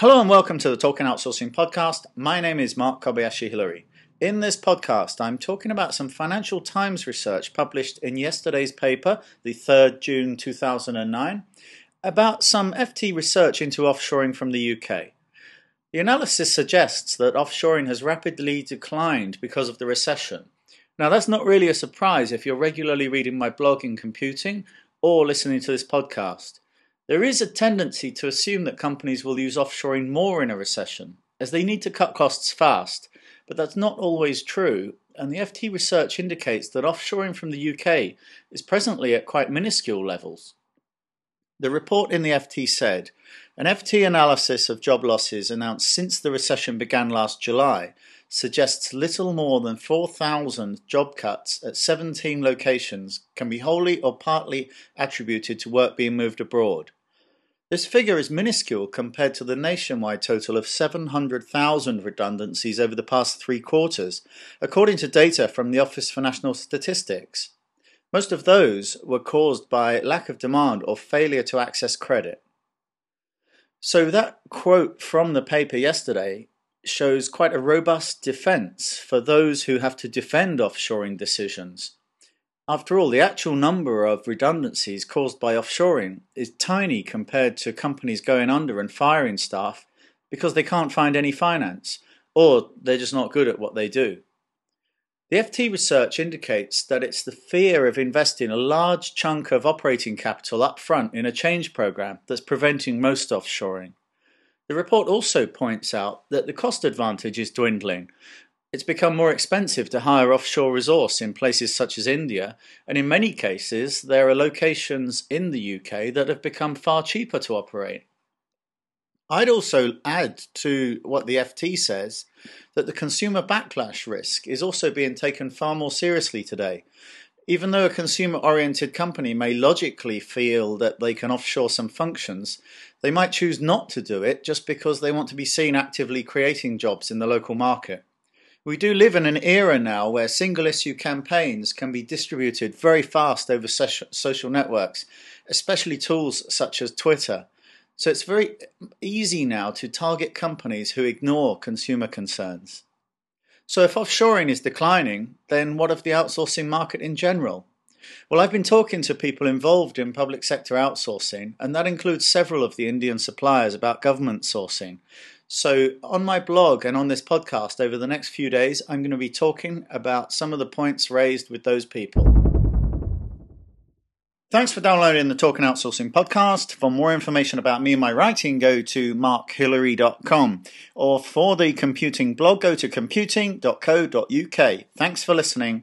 Hello and welcome to the Talking Outsourcing podcast. My name is Mark Kobayashi Hillary. In this podcast, I'm talking about some Financial Times research published in yesterday's paper, the 3rd June 2009, about some FT research into offshoring from the UK. The analysis suggests that offshoring has rapidly declined because of the recession. Now, that's not really a surprise if you're regularly reading my blog in computing or listening to this podcast. There is a tendency to assume that companies will use offshoring more in a recession, as they need to cut costs fast, but that's not always true, and the FT research indicates that offshoring from the UK is presently at quite minuscule levels. The report in the FT said an FT analysis of job losses announced since the recession began last July suggests little more than 4,000 job cuts at 17 locations can be wholly or partly attributed to work being moved abroad. This figure is minuscule compared to the nationwide total of 700,000 redundancies over the past three quarters, according to data from the Office for National Statistics. Most of those were caused by lack of demand or failure to access credit. So, that quote from the paper yesterday shows quite a robust defense for those who have to defend offshoring decisions. After all, the actual number of redundancies caused by offshoring is tiny compared to companies going under and firing staff because they can't find any finance or they're just not good at what they do. The FT research indicates that it's the fear of investing a large chunk of operating capital up front in a change program that's preventing most offshoring. The report also points out that the cost advantage is dwindling it's become more expensive to hire offshore resource in places such as India, and in many cases, there are locations in the UK that have become far cheaper to operate. I'd also add to what the FT says that the consumer backlash risk is also being taken far more seriously today. Even though a consumer oriented company may logically feel that they can offshore some functions, they might choose not to do it just because they want to be seen actively creating jobs in the local market. We do live in an era now where single issue campaigns can be distributed very fast over social networks, especially tools such as Twitter. So it's very easy now to target companies who ignore consumer concerns. So if offshoring is declining, then what of the outsourcing market in general? Well, I've been talking to people involved in public sector outsourcing, and that includes several of the Indian suppliers about government sourcing. So, on my blog and on this podcast over the next few days, I'm going to be talking about some of the points raised with those people. Thanks for downloading the Talking Outsourcing podcast. For more information about me and my writing, go to markhillary.com. Or for the computing blog, go to computing.co.uk. Thanks for listening.